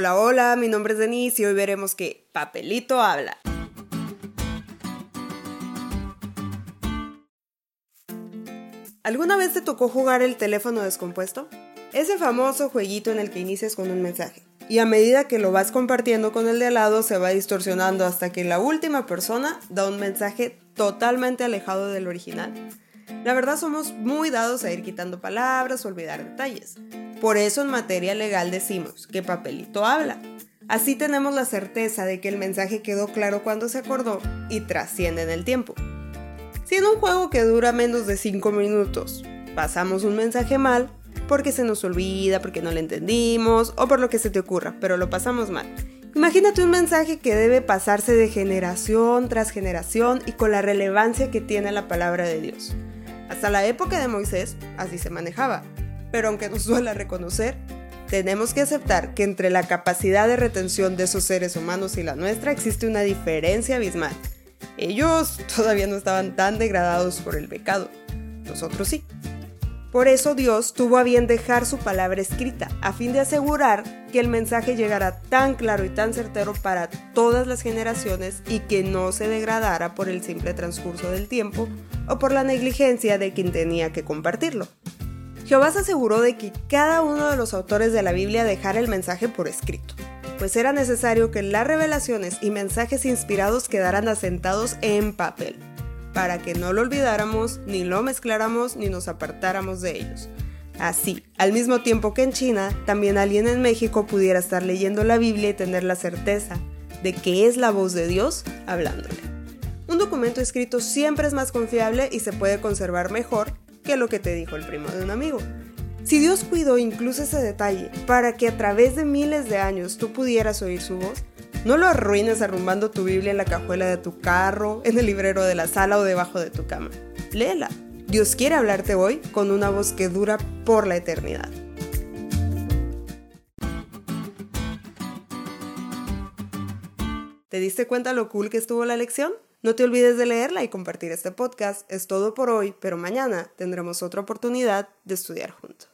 Hola, hola, mi nombre es Denise y hoy veremos que Papelito habla. ¿Alguna vez te tocó jugar el teléfono descompuesto? Ese famoso jueguito en el que inicias con un mensaje. Y a medida que lo vas compartiendo con el de al lado se va distorsionando hasta que la última persona da un mensaje totalmente alejado del original. La verdad somos muy dados a ir quitando palabras o olvidar detalles. Por eso en materia legal decimos que papelito habla. Así tenemos la certeza de que el mensaje quedó claro cuando se acordó y trasciende en el tiempo. Si en un juego que dura menos de 5 minutos pasamos un mensaje mal, porque se nos olvida, porque no lo entendimos o por lo que se te ocurra, pero lo pasamos mal. Imagínate un mensaje que debe pasarse de generación tras generación y con la relevancia que tiene la palabra de Dios. Hasta la época de Moisés así se manejaba. Pero aunque nos duela reconocer, tenemos que aceptar que entre la capacidad de retención de esos seres humanos y la nuestra existe una diferencia abismal. Ellos todavía no estaban tan degradados por el pecado, nosotros sí. Por eso Dios tuvo a bien dejar su palabra escrita, a fin de asegurar que el mensaje llegara tan claro y tan certero para todas las generaciones y que no se degradara por el simple transcurso del tiempo o por la negligencia de quien tenía que compartirlo. Jehová se aseguró de que cada uno de los autores de la Biblia dejara el mensaje por escrito, pues era necesario que las revelaciones y mensajes inspirados quedaran asentados en papel, para que no lo olvidáramos, ni lo mezcláramos, ni nos apartáramos de ellos. Así, al mismo tiempo que en China, también alguien en México pudiera estar leyendo la Biblia y tener la certeza de que es la voz de Dios hablándole. Un documento escrito siempre es más confiable y se puede conservar mejor que lo que te dijo el primo de un amigo. Si Dios cuidó incluso ese detalle para que a través de miles de años tú pudieras oír su voz, no lo arruines arrumbando tu Biblia en la cajuela de tu carro, en el librero de la sala o debajo de tu cama. Léela. Dios quiere hablarte hoy con una voz que dura por la eternidad. ¿Te diste cuenta lo cool que estuvo la lección? No te olvides de leerla y compartir este podcast. Es todo por hoy, pero mañana tendremos otra oportunidad de estudiar juntos.